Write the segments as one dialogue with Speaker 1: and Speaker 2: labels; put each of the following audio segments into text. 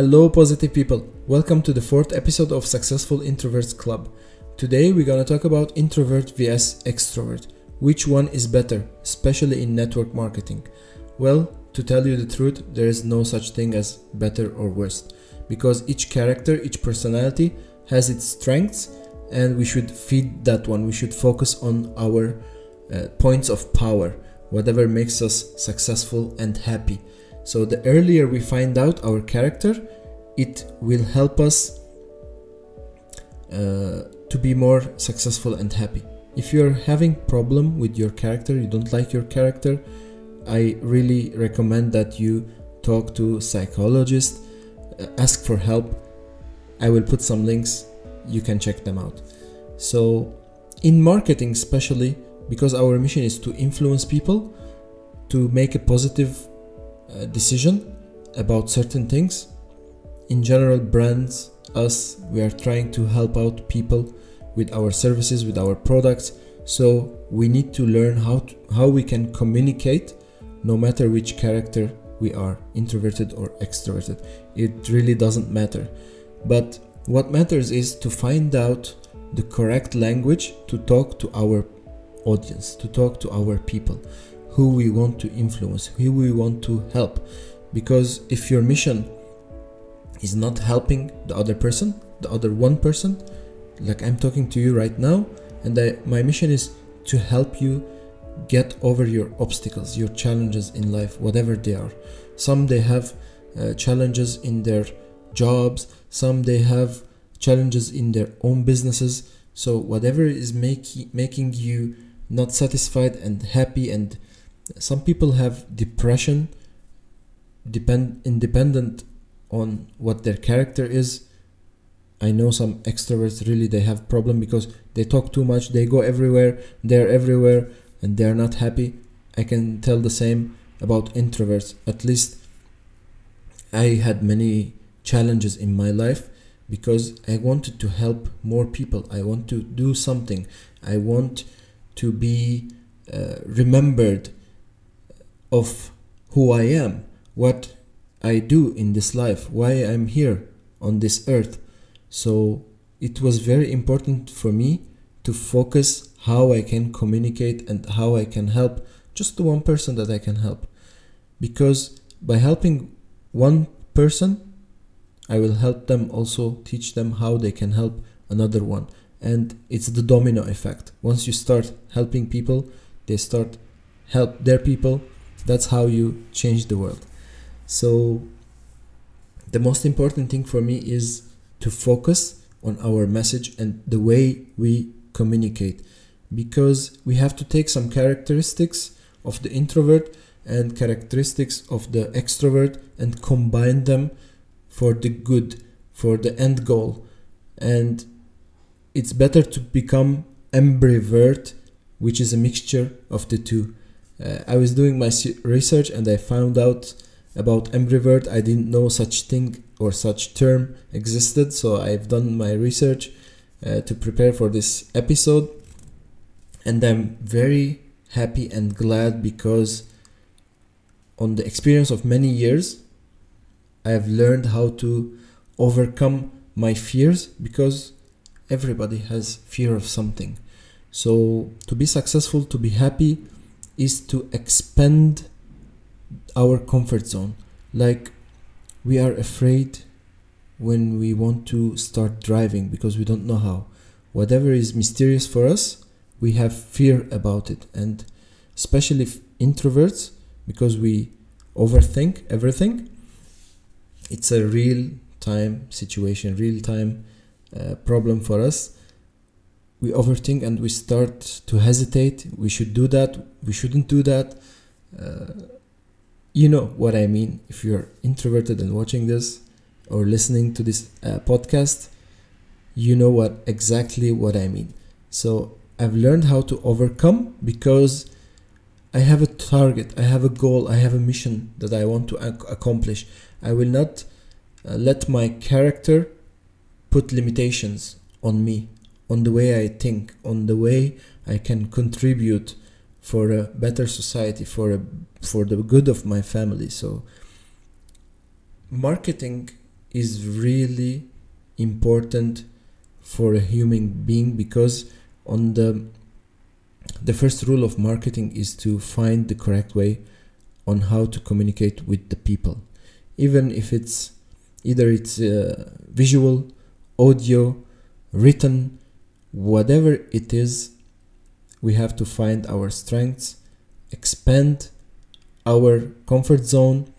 Speaker 1: Hello, positive people. Welcome to the fourth episode of Successful Introverts Club. Today, we're gonna talk about introvert vs extrovert. Which one is better, especially in network marketing? Well, to tell you the truth, there is no such thing as better or worse because each character, each personality has its strengths, and we should feed that one. We should focus on our uh, points of power, whatever makes us successful and happy. So the earlier we find out our character, it will help us uh, to be more successful and happy. If you're having problem with your character, you don't like your character, I really recommend that you talk to psychologist, uh, ask for help. I will put some links, you can check them out. So in marketing especially because our mission is to influence people to make a positive uh, decision about certain things. In general, brands, us, we are trying to help out people with our services, with our products. So we need to learn how to, how we can communicate, no matter which character we are, introverted or extroverted. It really doesn't matter. But what matters is to find out the correct language to talk to our audience, to talk to our people who we want to influence, who we want to help. Because if your mission is not helping the other person, the other one person, like I'm talking to you right now, and I, my mission is to help you get over your obstacles, your challenges in life, whatever they are. Some they have uh, challenges in their jobs, some they have challenges in their own businesses. So whatever is making making you not satisfied and happy and some people have depression depend independent on what their character is. I know some extroverts really they have problem because they talk too much they go everywhere they're everywhere and they're not happy. I can tell the same about introverts. At least i had many challenges in my life because i wanted to help more people. I want to do something. I want to be uh, remembered of who I am, what I do in this life, why I'm here on this earth. So it was very important for me to focus how I can communicate and how I can help just the one person that I can help. Because by helping one person, I will help them also teach them how they can help another one. And it's the domino effect. Once you start helping people, they start help their people that's how you change the world so the most important thing for me is to focus on our message and the way we communicate. Because we have to take some characteristics of the introvert and characteristics of the extrovert and combine them for the good for the end goal. And it's better to become ambivert which is a mixture of the two. Uh, I was doing my research and I found out about ambivert. I didn't know such thing or such term existed, so I've done my research uh, to prepare for this episode. And I'm very happy and glad because on the experience of many years, I have learned how to overcome my fears because everybody has fear of something. So to be successful, to be happy, is to expand our comfort zone. Like we are afraid when we want to start driving because we don't know how. Whatever is mysterious for us, we have fear about it. And especially introverts, because we overthink everything, it's a real time situation, real time uh, problem for us we overthink and we start to hesitate we should do that we shouldn't do that uh, you know what i mean. If you're introverted and watching this or listening to this uh, podcast you know what exactly what i mean. So i've learned how to overcome because i have a target i have a goal i have a mission that i want to ac- accomplish. I will not uh, let my character put limitations on me on the way I think, on the way I can contribute for a better society, for a for the good of my family. So marketing is really important for a human being because on the the first rule of marketing is to find the correct way on how to communicate with the people even if it's either it's uh, visual audio written whatever it is we have to find our strengths expand our comfort zone.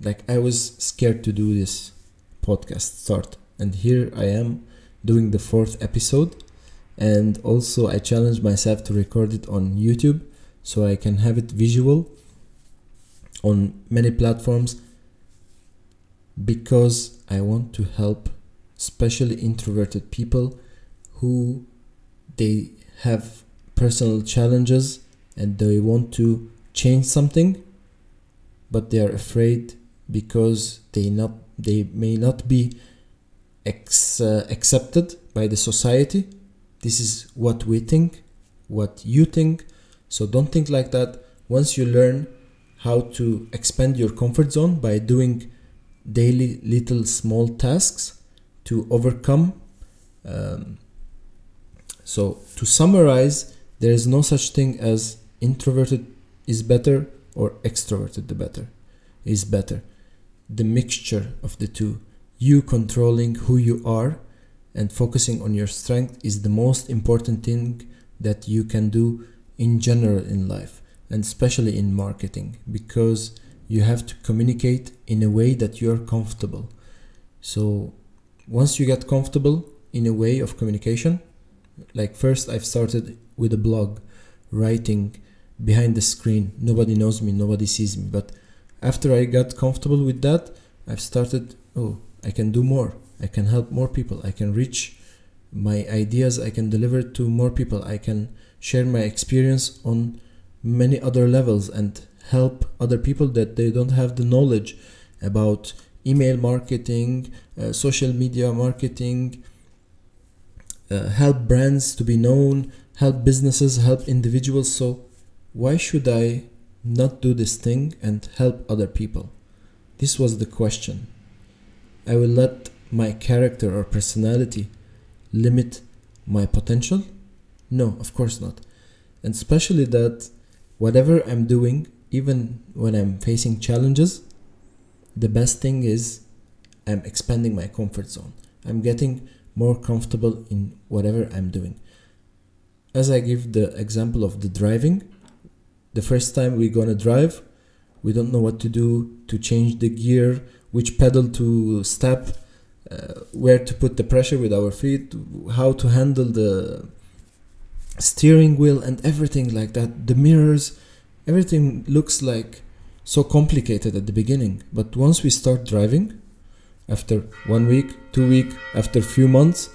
Speaker 1: Like i was scared to do this podcast start and here i am doing the fourth episode. And also I challenged myself to record it on YouTube so I can have it visual on many platforms because I want to help especially introverted people who they have personal challenges and they want to change something but they are afraid because they not they may not be ex, uh, accepted by the society this is what we think, what you think. So don't think like that. Once you learn how to expand your comfort zone by doing daily little small tasks to overcome. Um, so to summarize, there is no such thing as introverted is better or extroverted the better is better. The mixture of the two, you controlling who you are and focusing on your strength is the most important thing that you can do in general in life and especially in marketing because you have to communicate in a way that you're comfortable so once you get comfortable in a way of communication like first i've started with a blog writing behind the screen nobody knows me nobody sees me but after i got comfortable with that i've started oh i can do more I can help more people. I can reach my ideas. I can deliver to more people. I can share my experience on many other levels and help other people that they don't have the knowledge about email marketing, uh, social media marketing, uh, help brands to be known, help businesses, help individuals. So, why should I not do this thing and help other people? This was the question. I will let my character or personality limit my potential? No, of course not. And especially that whatever I'm doing, even when I'm facing challenges, the best thing is I'm expanding my comfort zone. I'm getting more comfortable in whatever I'm doing. As I give the example of the driving, the first time we're gonna drive, we don't know what to do to change the gear, which pedal to step, uh, where to put the pressure with our feet, how to handle the steering wheel and everything like that. The mirrors, everything looks like so complicated at the beginning. But once we start driving, after one week, two week, after few months,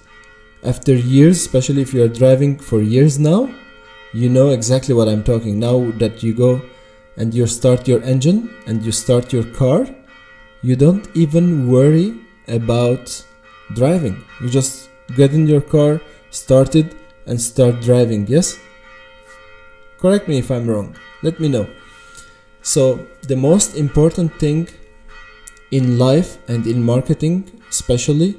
Speaker 1: after years, especially if you are driving for years now, you know exactly what I'm talking. Now that you go and you start your engine and you start your car, you don't even worry about driving. You just get in your car, start it, and start driving, yes? Correct me if I'm wrong. Let me know. So, the most important thing in life and in marketing, especially,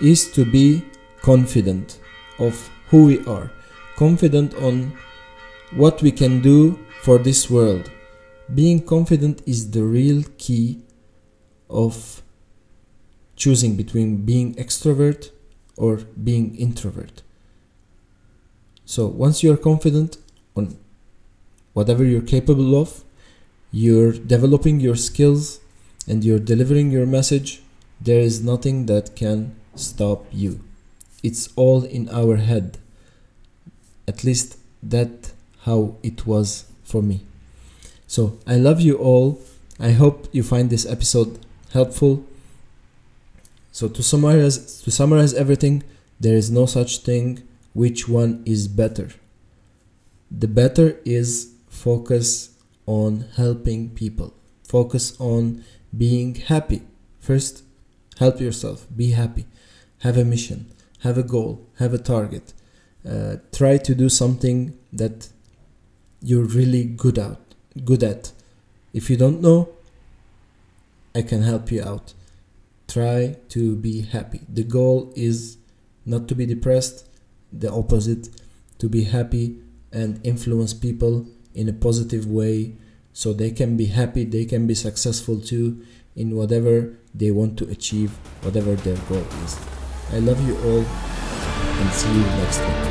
Speaker 1: is to be confident of who we are, confident on what we can do for this world. Being confident is the real key of choosing between being extrovert or being introvert. So once you're confident on whatever you're capable of, you're developing your skills and you're delivering your message, there is nothing that can stop you. It's all in our head. At least that how it was for me. So I love you all. I hope you find this episode helpful so to summarize to summarize everything, there is no such thing which one is better. The better is focus on helping people. Focus on being happy. First, help yourself. Be happy. Have a mission. Have a goal. Have a target. Uh, try to do something that you're really good at. Good at. If you don't know, I can help you out. Try to be happy. The goal is not to be depressed, the opposite, to be happy and influence people in a positive way so they can be happy, they can be successful too in whatever they want to achieve, whatever their goal is. I love you all and see you next time.